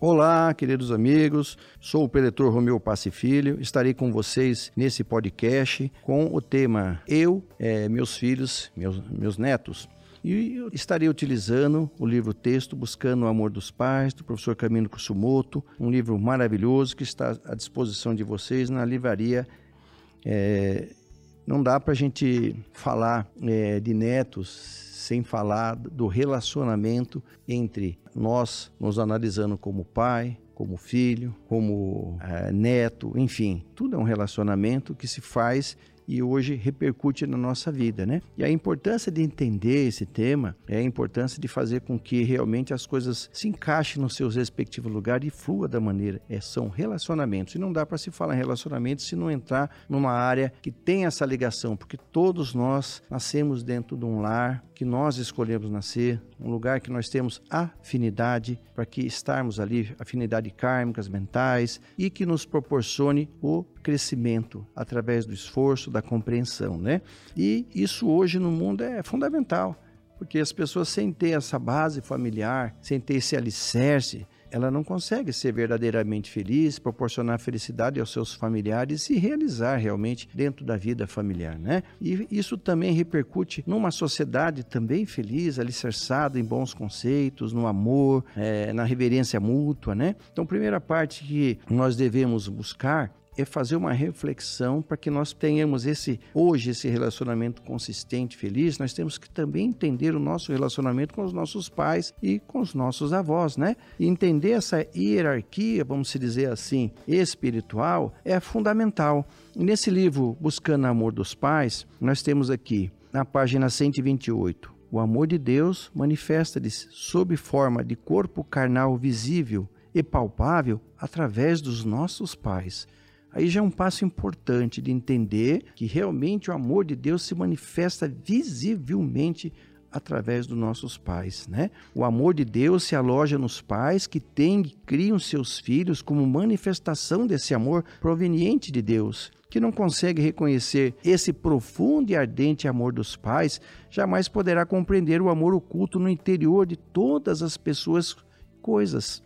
Olá, queridos amigos. Sou o preletor Romeu Passe Filho. Estarei com vocês nesse podcast com o tema Eu, é, meus filhos, meus, meus netos. E estarei utilizando o livro texto Buscando o Amor dos Pais, do professor Camilo Kusumoto, um livro maravilhoso que está à disposição de vocês na livraria. É, não dá para a gente falar é, de netos sem falar do relacionamento entre nós, nos analisando como pai, como filho, como é, neto, enfim, tudo é um relacionamento que se faz e hoje repercute na nossa vida, né? E a importância de entender esse tema é a importância de fazer com que realmente as coisas se encaixem nos seus respectivos lugares e flua da maneira. É, são relacionamentos. E não dá para se falar em relacionamentos se não entrar numa área que tem essa ligação, porque todos nós nascemos dentro de um lar que nós escolhemos nascer, um lugar que nós temos afinidade para que estarmos ali, afinidade kármicas, mentais e que nos proporcione o crescimento através do esforço, da compreensão, né? E isso hoje no mundo é fundamental, porque as pessoas sem ter essa base familiar, sem ter esse alicerce, ela não consegue ser verdadeiramente feliz, proporcionar felicidade aos seus familiares e realizar realmente dentro da vida familiar, né? E isso também repercute numa sociedade também feliz, alicerçada em bons conceitos, no amor, é, na reverência mútua, né? Então, primeira parte que nós devemos buscar é fazer uma reflexão para que nós tenhamos esse hoje esse relacionamento consistente, feliz. Nós temos que também entender o nosso relacionamento com os nossos pais e com os nossos avós, né? E entender essa hierarquia, vamos dizer assim, espiritual é fundamental. nesse livro Buscando o Amor dos Pais, nós temos aqui na página 128 o amor de Deus manifesta-se sob forma de corpo carnal visível e palpável através dos nossos pais. Aí já é um passo importante de entender que realmente o amor de Deus se manifesta visivelmente através dos nossos pais, né? O amor de Deus se aloja nos pais que têm e criam seus filhos como manifestação desse amor proveniente de Deus. Que não consegue reconhecer esse profundo e ardente amor dos pais, jamais poderá compreender o amor oculto no interior de todas as pessoas coisas.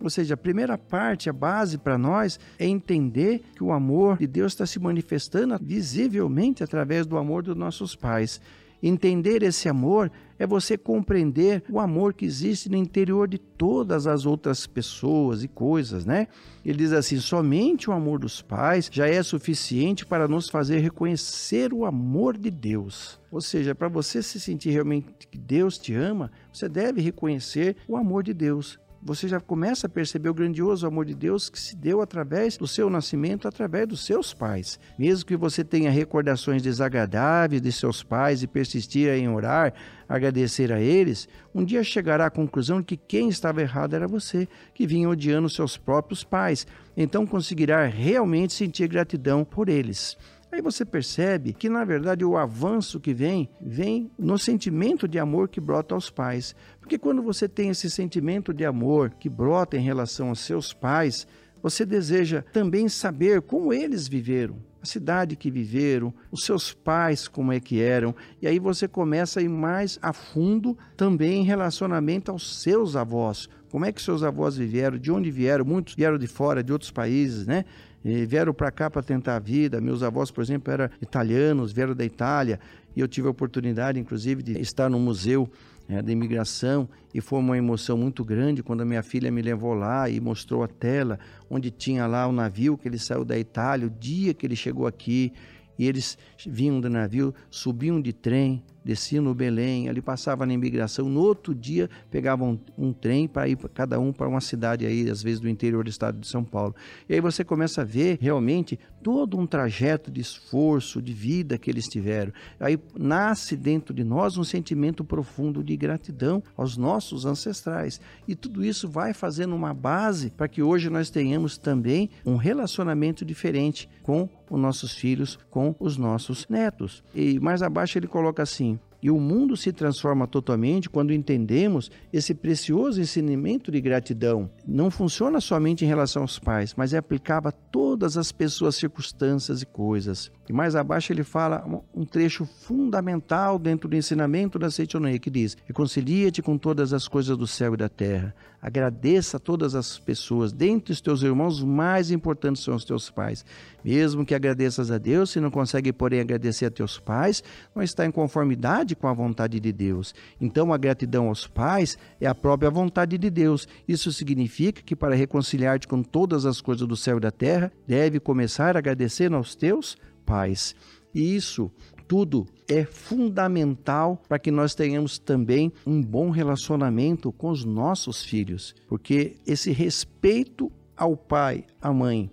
Ou seja, a primeira parte, a base para nós é entender que o amor de Deus está se manifestando visivelmente através do amor dos nossos pais. Entender esse amor é você compreender o amor que existe no interior de todas as outras pessoas e coisas, né? Ele diz assim: somente o amor dos pais já é suficiente para nos fazer reconhecer o amor de Deus. Ou seja, para você se sentir realmente que Deus te ama, você deve reconhecer o amor de Deus você já começa a perceber o grandioso amor de Deus que se deu através do seu nascimento, através dos seus pais. Mesmo que você tenha recordações desagradáveis de seus pais e persistir em orar, agradecer a eles, um dia chegará à conclusão de que quem estava errado era você, que vinha odiando seus próprios pais. Então conseguirá realmente sentir gratidão por eles. Aí você percebe que, na verdade, o avanço que vem, vem no sentimento de amor que brota aos pais. Porque quando você tem esse sentimento de amor que brota em relação aos seus pais, você deseja também saber como eles viveram, a cidade que viveram, os seus pais como é que eram, e aí você começa a ir mais a fundo também em relacionamento aos seus avós. Como é que seus avós viveram, de onde vieram? Muitos vieram de fora, de outros países, né? Vieram para cá para tentar a vida. Meus avós, por exemplo, eram italianos, vieram da Itália, e eu tive a oportunidade, inclusive, de estar no museu é, da imigração. E foi uma emoção muito grande quando a minha filha me levou lá e mostrou a tela onde tinha lá o navio que ele saiu da Itália, o dia que ele chegou aqui. E eles vinham do navio, subiam de trem, desciam no Belém, ali passava na imigração, no outro dia pegavam um, um trem para ir cada um para uma cidade aí, às vezes do interior do estado de São Paulo. E aí você começa a ver realmente todo um trajeto de esforço, de vida que eles tiveram. Aí nasce dentro de nós um sentimento profundo de gratidão aos nossos ancestrais. E tudo isso vai fazendo uma base para que hoje nós tenhamos também um relacionamento diferente com os nossos filhos, com os nossos netos. E mais abaixo ele coloca assim: E o mundo se transforma totalmente quando entendemos esse precioso ensinamento de gratidão. Não funciona somente em relação aos pais, mas é aplicável a todas as pessoas, circunstâncias e coisas. E mais abaixo ele fala um trecho fundamental dentro do ensinamento da Seitonei, que diz: Reconcilia-te com todas as coisas do céu e da terra. Agradeça a todas as pessoas. Dentre os teus irmãos, os mais importantes são os teus pais. Mesmo que agradeças a Deus, se não consegue, porém, agradecer a teus pais, não está em conformidade com a vontade de Deus. Então, a gratidão aos pais é a própria vontade de Deus. Isso significa que, para reconciliar-te com todas as coisas do céu e da terra, deve começar agradecendo aos teus pais. E isso tudo é fundamental para que nós tenhamos também um bom relacionamento com os nossos filhos, porque esse respeito ao pai, à mãe,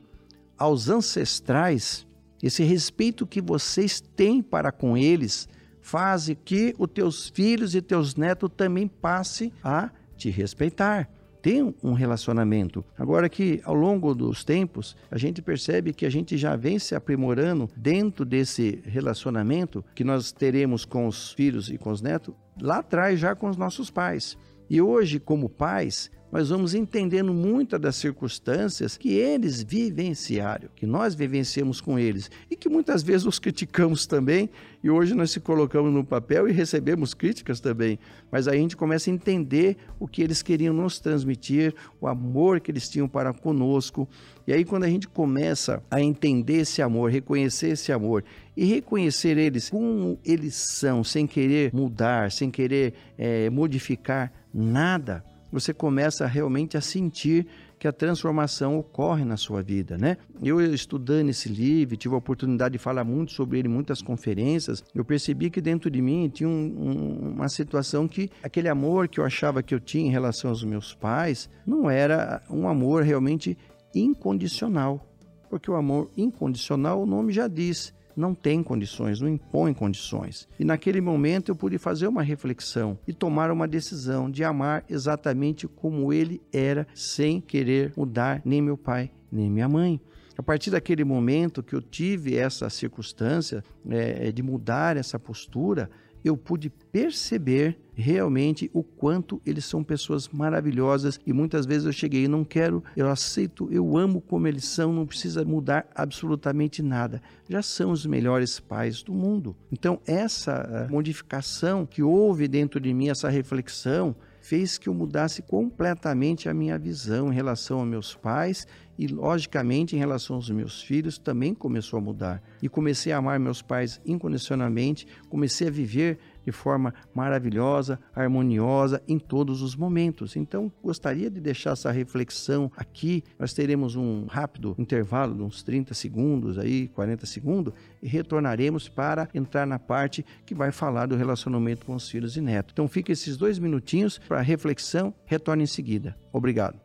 aos ancestrais, esse respeito que vocês têm para com eles, faz que os teus filhos e teus netos também passem a te respeitar tem um relacionamento. Agora que ao longo dos tempos, a gente percebe que a gente já vem se aprimorando dentro desse relacionamento que nós teremos com os filhos e com os netos, lá atrás já com os nossos pais. E hoje, como pais, nós vamos entendendo muitas das circunstâncias que eles vivenciaram, que nós vivenciamos com eles e que muitas vezes os criticamos também. E hoje nós se colocamos no papel e recebemos críticas também. Mas aí a gente começa a entender o que eles queriam nos transmitir, o amor que eles tinham para conosco. E aí, quando a gente começa a entender esse amor, reconhecer esse amor e reconhecer eles como eles são, sem querer mudar, sem querer é, modificar nada, você começa realmente a sentir que a transformação ocorre na sua vida, né? Eu estudando esse livro, tive a oportunidade de falar muito sobre ele em muitas conferências, eu percebi que dentro de mim tinha um, um, uma situação que aquele amor que eu achava que eu tinha em relação aos meus pais não era um amor realmente incondicional, porque o amor incondicional, o nome já diz, não tem condições, não impõe condições. E naquele momento eu pude fazer uma reflexão e tomar uma decisão de amar exatamente como ele era, sem querer mudar nem meu pai, nem minha mãe. A partir daquele momento que eu tive essa circunstância é, de mudar essa postura, eu pude perceber realmente o quanto eles são pessoas maravilhosas e muitas vezes eu cheguei, não quero, eu aceito, eu amo como eles são, não precisa mudar absolutamente nada. Já são os melhores pais do mundo. Então essa eh, modificação que houve dentro de mim, essa reflexão, fez que eu mudasse completamente a minha visão em relação aos meus pais e, logicamente, em relação aos meus filhos também começou a mudar. E comecei a amar meus pais incondicionalmente, comecei a viver de forma maravilhosa, harmoniosa em todos os momentos. Então, gostaria de deixar essa reflexão aqui. Nós teremos um rápido intervalo de uns 30 segundos aí, 40 segundos e retornaremos para entrar na parte que vai falar do relacionamento com os filhos e netos. Então, fica esses dois minutinhos para reflexão, retorne em seguida. Obrigado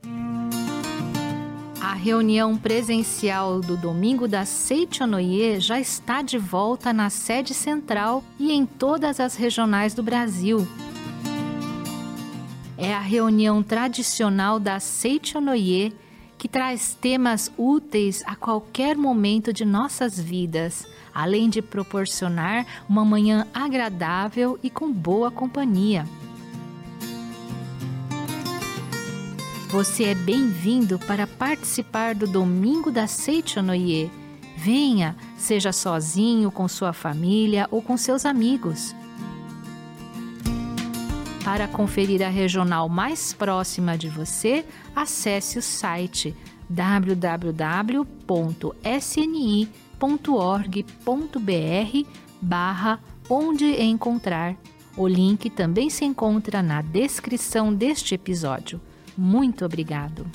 reunião presencial do domingo da Seichonoye já está de volta na sede central e em todas as regionais do Brasil. É a reunião tradicional da Seichonoye que traz temas úteis a qualquer momento de nossas vidas, além de proporcionar uma manhã agradável e com boa companhia. Você é bem-vindo para participar do Domingo da Seichonoye. Venha, seja sozinho, com sua família ou com seus amigos. Para conferir a regional mais próxima de você, acesse o site www.sni.org.br barra onde encontrar. O link também se encontra na descrição deste episódio. Muito obrigado.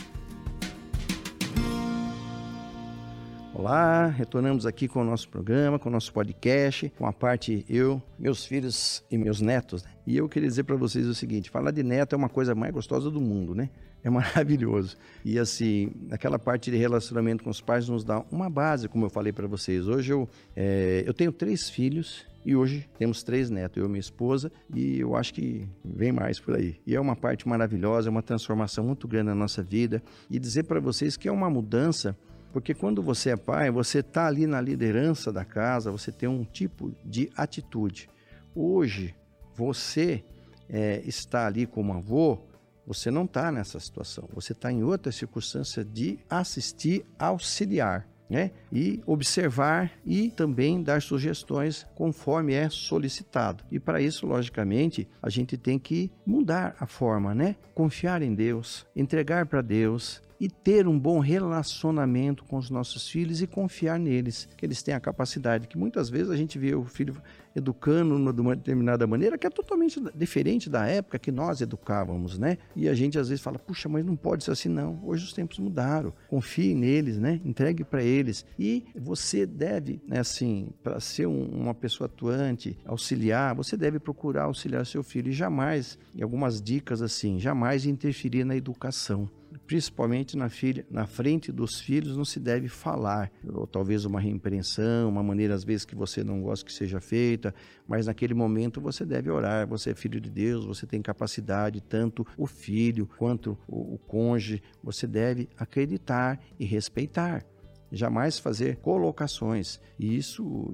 Olá, retornamos aqui com o nosso programa, com o nosso podcast, com a parte eu, meus filhos e meus netos. Né? E eu queria dizer para vocês o seguinte: falar de neto é uma coisa mais gostosa do mundo, né? É maravilhoso. E assim, aquela parte de relacionamento com os pais nos dá uma base, como eu falei para vocês. Hoje eu, é, eu tenho três filhos e hoje temos três netos, eu e minha esposa, e eu acho que vem mais por aí. E é uma parte maravilhosa, é uma transformação muito grande na nossa vida. E dizer para vocês que é uma mudança, porque quando você é pai, você está ali na liderança da casa, você tem um tipo de atitude. Hoje, você é, está ali como avô, você não está nessa situação. Você está em outra circunstância de assistir, auxiliar. Né? E observar e também dar sugestões conforme é solicitado. E para isso, logicamente, a gente tem que mudar a forma, né? Confiar em Deus, entregar para Deus, e ter um bom relacionamento com os nossos filhos e confiar neles, que eles têm a capacidade, que muitas vezes a gente vê o filho educando de uma determinada maneira que é totalmente diferente da época que nós educávamos, né? E a gente às vezes fala, puxa, mas não pode ser assim não. Hoje os tempos mudaram. Confie neles, né? Entregue para eles. E você deve, né, assim, para ser um, uma pessoa atuante, auxiliar, você deve procurar auxiliar seu filho e jamais, e algumas dicas assim, jamais interferir na educação principalmente na, filha, na frente dos filhos, não se deve falar. Ou talvez uma repreensão, uma maneira às vezes que você não gosta que seja feita, mas naquele momento você deve orar. Você é filho de Deus, você tem capacidade, tanto o filho quanto o, o cônjuge, você deve acreditar e respeitar jamais fazer colocações. E isso,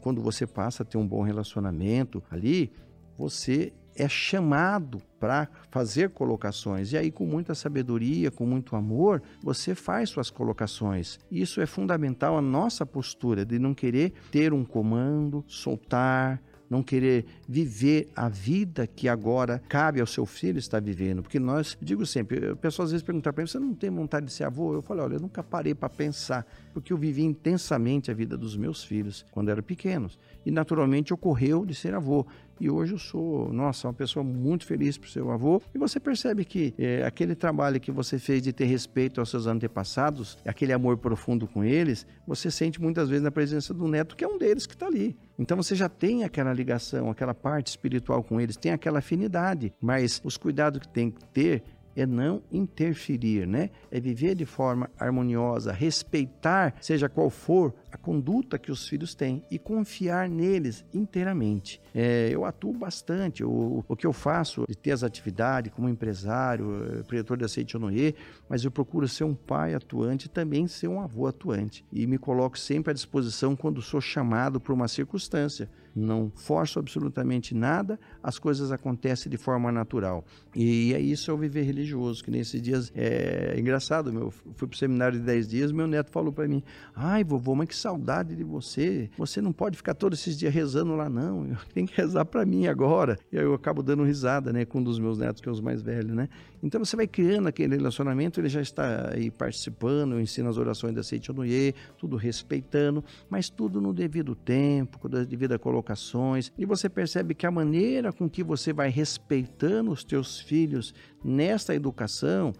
quando você passa a ter um bom relacionamento ali, você é chamado para fazer colocações. E aí, com muita sabedoria, com muito amor, você faz suas colocações. Isso é fundamental a nossa postura de não querer ter um comando, soltar, não querer viver a vida que agora cabe ao seu filho estar vivendo. Porque nós, digo sempre, o pessoal às vezes pergunta para mim: você não tem vontade de ser avô? Eu falo: olha, eu nunca parei para pensar, porque eu vivi intensamente a vida dos meus filhos quando eram pequenos. E naturalmente ocorreu de ser avô. E hoje eu sou, nossa, uma pessoa muito feliz por ser avô. E você percebe que é, aquele trabalho que você fez de ter respeito aos seus antepassados, aquele amor profundo com eles, você sente muitas vezes na presença do neto, que é um deles que está ali. Então você já tem aquela ligação, aquela parte espiritual com eles, tem aquela afinidade. Mas os cuidados que tem que ter é não interferir, né? É viver de forma harmoniosa, respeitar, seja qual for a conduta que os filhos têm e confiar neles inteiramente. É, eu atuo bastante, o, o que eu faço de ter as atividades como empresário, produtor de azeite Onoye, mas eu procuro ser um pai atuante e também ser um avô atuante. E me coloco sempre à disposição quando sou chamado por uma circunstância. Não forço absolutamente nada, as coisas acontecem de forma natural. E é isso é o viver religioso, que nesses dias é engraçado, meu, fui para o seminário de 10 dias, meu neto falou para mim: "Ai, vovô, mas que saudade de você. Você não pode ficar todos esses dias rezando lá não. Tem que rezar para mim agora". E aí eu acabo dando risada, né, com um dos meus netos que é os mais velhos, né? Então você vai criando aquele relacionamento, ele já está aí participando, eu ensino as orações da Seite Onuye, tudo respeitando, mas tudo no devido tempo, com as devidas colocações. E você percebe que a maneira com que você vai respeitando os teus filhos nesta educação,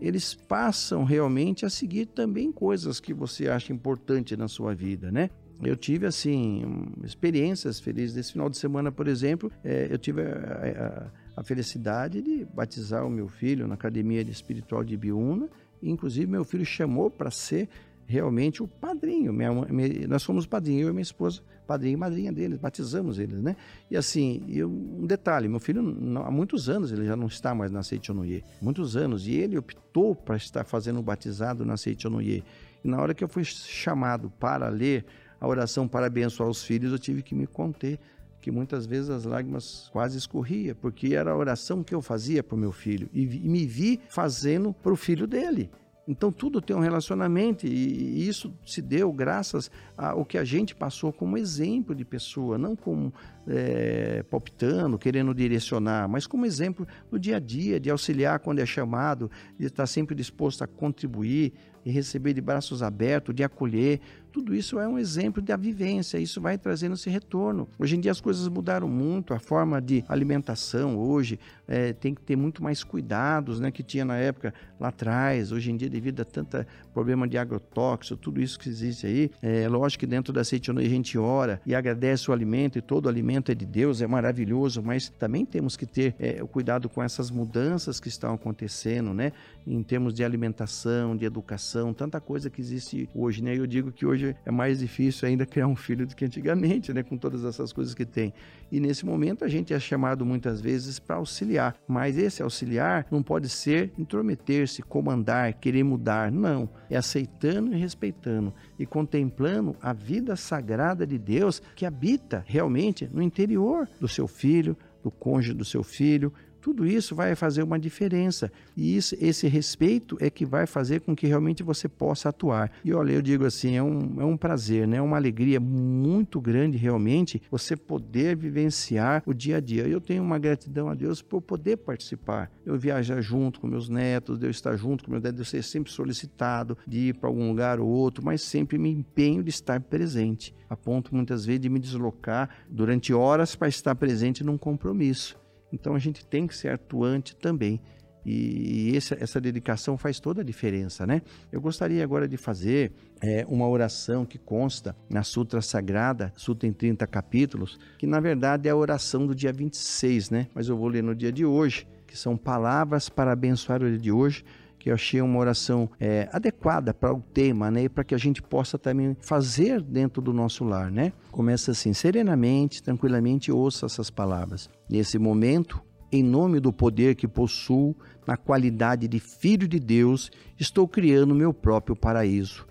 eles passam realmente a seguir também coisas que você acha importante na sua vida, né? Eu tive, assim, experiências felizes. Nesse final de semana, por exemplo, é, eu tive a, a, a, felicidade de batizar o meu filho na Academia Espiritual de Biúna. Inclusive, meu filho chamou para ser realmente o padrinho. Minha, minha, nós fomos padrinho, eu e minha esposa, padrinho e madrinha deles, batizamos eles, né? E assim, eu, um detalhe, meu filho não, há muitos anos ele já não está mais na Seichonoye, muitos anos, e ele optou para estar fazendo o batizado na Seichonoye. E na hora que eu fui chamado para ler a oração para abençoar os filhos, eu tive que me conter que muitas vezes as lágrimas quase escorria, porque era a oração que eu fazia para o meu filho e, e me vi fazendo para o filho dele. Então tudo tem um relacionamento e isso se deu graças ao que a gente passou como exemplo de pessoa, não como é, palpitando, querendo direcionar, mas como exemplo no dia a dia, de auxiliar quando é chamado, de estar sempre disposto a contribuir e receber de braços abertos, de acolher. Tudo isso é um exemplo da vivência, isso vai trazendo esse retorno. Hoje em dia as coisas mudaram muito, a forma de alimentação hoje é, tem que ter muito mais cuidados né, que tinha na época lá atrás. Hoje em dia, devido a tanta problema de agrotóxico, tudo isso que existe aí, é lógico que dentro da aceitona a gente ora e agradece o alimento e todo alimento é de Deus, é maravilhoso, mas também temos que ter é, cuidado com essas mudanças que estão acontecendo, né, em termos de alimentação, de educação, tanta coisa que existe hoje, né? Eu digo que hoje hoje é mais difícil ainda criar um filho do que antigamente, né, com todas essas coisas que tem. E nesse momento a gente é chamado muitas vezes para auxiliar, mas esse auxiliar não pode ser intrometer-se, comandar, querer mudar, não. É aceitando e respeitando e contemplando a vida sagrada de Deus que habita realmente no interior do seu filho, do cônjuge do seu filho, tudo isso vai fazer uma diferença. E isso, esse respeito é que vai fazer com que realmente você possa atuar. E olha, eu digo assim, é um, é um prazer, né? É uma alegria muito grande realmente você poder vivenciar o dia a dia. Eu tenho uma gratidão a Deus por poder participar. Eu viajar junto com meus netos, de eu estar junto com meus netos, eu ser sempre solicitado de ir para algum lugar ou outro, mas sempre me empenho de estar presente, a ponto muitas vezes de me deslocar durante horas para estar presente num compromisso. Então a gente tem que ser atuante também. E essa, essa dedicação faz toda a diferença, né? Eu gostaria agora de fazer é, uma oração que consta na Sutra Sagrada, Sutra em 30 capítulos, que na verdade é a oração do dia 26, né? Mas eu vou ler no dia de hoje, que são palavras para abençoar o dia de hoje, que eu achei uma oração é, adequada para o tema, né? Para que a gente possa também fazer dentro do nosso lar, né? Começa assim: serenamente, tranquilamente, ouça essas palavras. Nesse momento, em nome do poder que possuo, na qualidade de filho de Deus, estou criando meu próprio paraíso.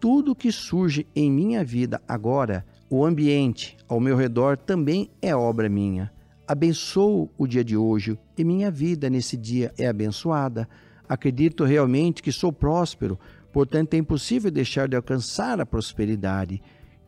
Tudo que surge em minha vida agora, o ambiente ao meu redor também é obra minha. Abençoo o dia de hoje e minha vida nesse dia é abençoada. Acredito realmente que sou próspero, portanto é impossível deixar de alcançar a prosperidade.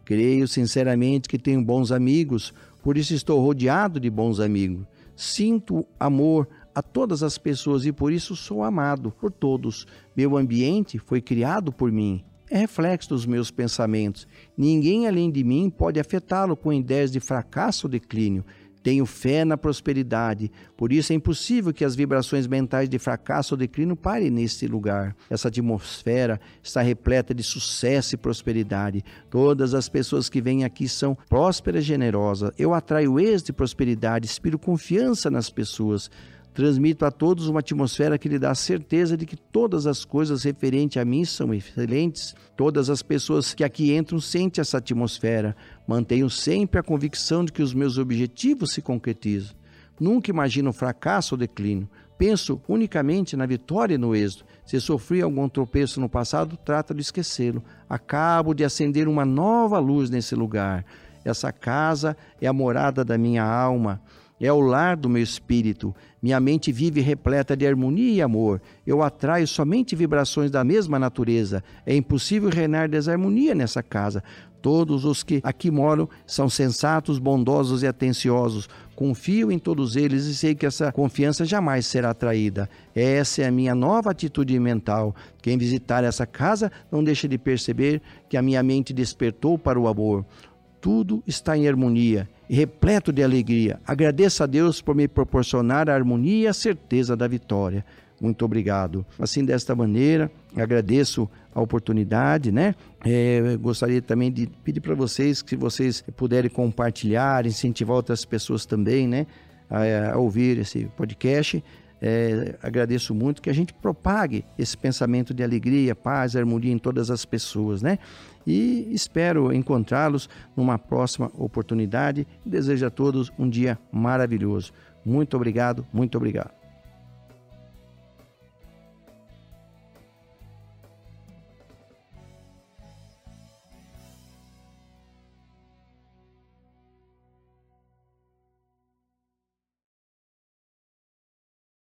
Creio sinceramente que tenho bons amigos, por isso estou rodeado de bons amigos. Sinto amor a todas as pessoas e por isso sou amado por todos. Meu ambiente foi criado por mim. É reflexo dos meus pensamentos. Ninguém além de mim pode afetá-lo com ideias de fracasso ou declínio. Tenho fé na prosperidade, por isso é impossível que as vibrações mentais de fracasso ou declínio parem nesse lugar. Essa atmosfera está repleta de sucesso e prosperidade. Todas as pessoas que vêm aqui são prósperas e generosas. Eu atraio êxito e prosperidade, inspiro confiança nas pessoas. Transmito a todos uma atmosfera que lhe dá certeza de que todas as coisas referentes a mim são excelentes. Todas as pessoas que aqui entram sentem essa atmosfera. Mantenho sempre a convicção de que os meus objetivos se concretizam. Nunca imagino fracasso ou declínio. Penso unicamente na vitória e no êxito. Se sofri algum tropeço no passado, trato de esquecê-lo. Acabo de acender uma nova luz nesse lugar. Essa casa é a morada da minha alma é o lar do meu espírito. Minha mente vive repleta de harmonia e amor. Eu atraio somente vibrações da mesma natureza. É impossível reinar desarmonia nessa casa. Todos os que aqui moram são sensatos, bondosos e atenciosos. Confio em todos eles e sei que essa confiança jamais será traída. Essa é a minha nova atitude mental. Quem visitar essa casa não deixa de perceber que a minha mente despertou para o amor. Tudo está em harmonia e repleto de alegria. Agradeço a Deus por me proporcionar a harmonia e a certeza da vitória. Muito obrigado. Assim, desta maneira, agradeço a oportunidade, né? É, gostaria também de pedir para vocês que vocês puderem compartilhar, incentivar outras pessoas também, né? A, a ouvir esse podcast. É, agradeço muito que a gente propague esse pensamento de alegria, paz, harmonia em todas as pessoas, né? E espero encontrá-los numa próxima oportunidade. Desejo a todos um dia maravilhoso. Muito obrigado, muito obrigado.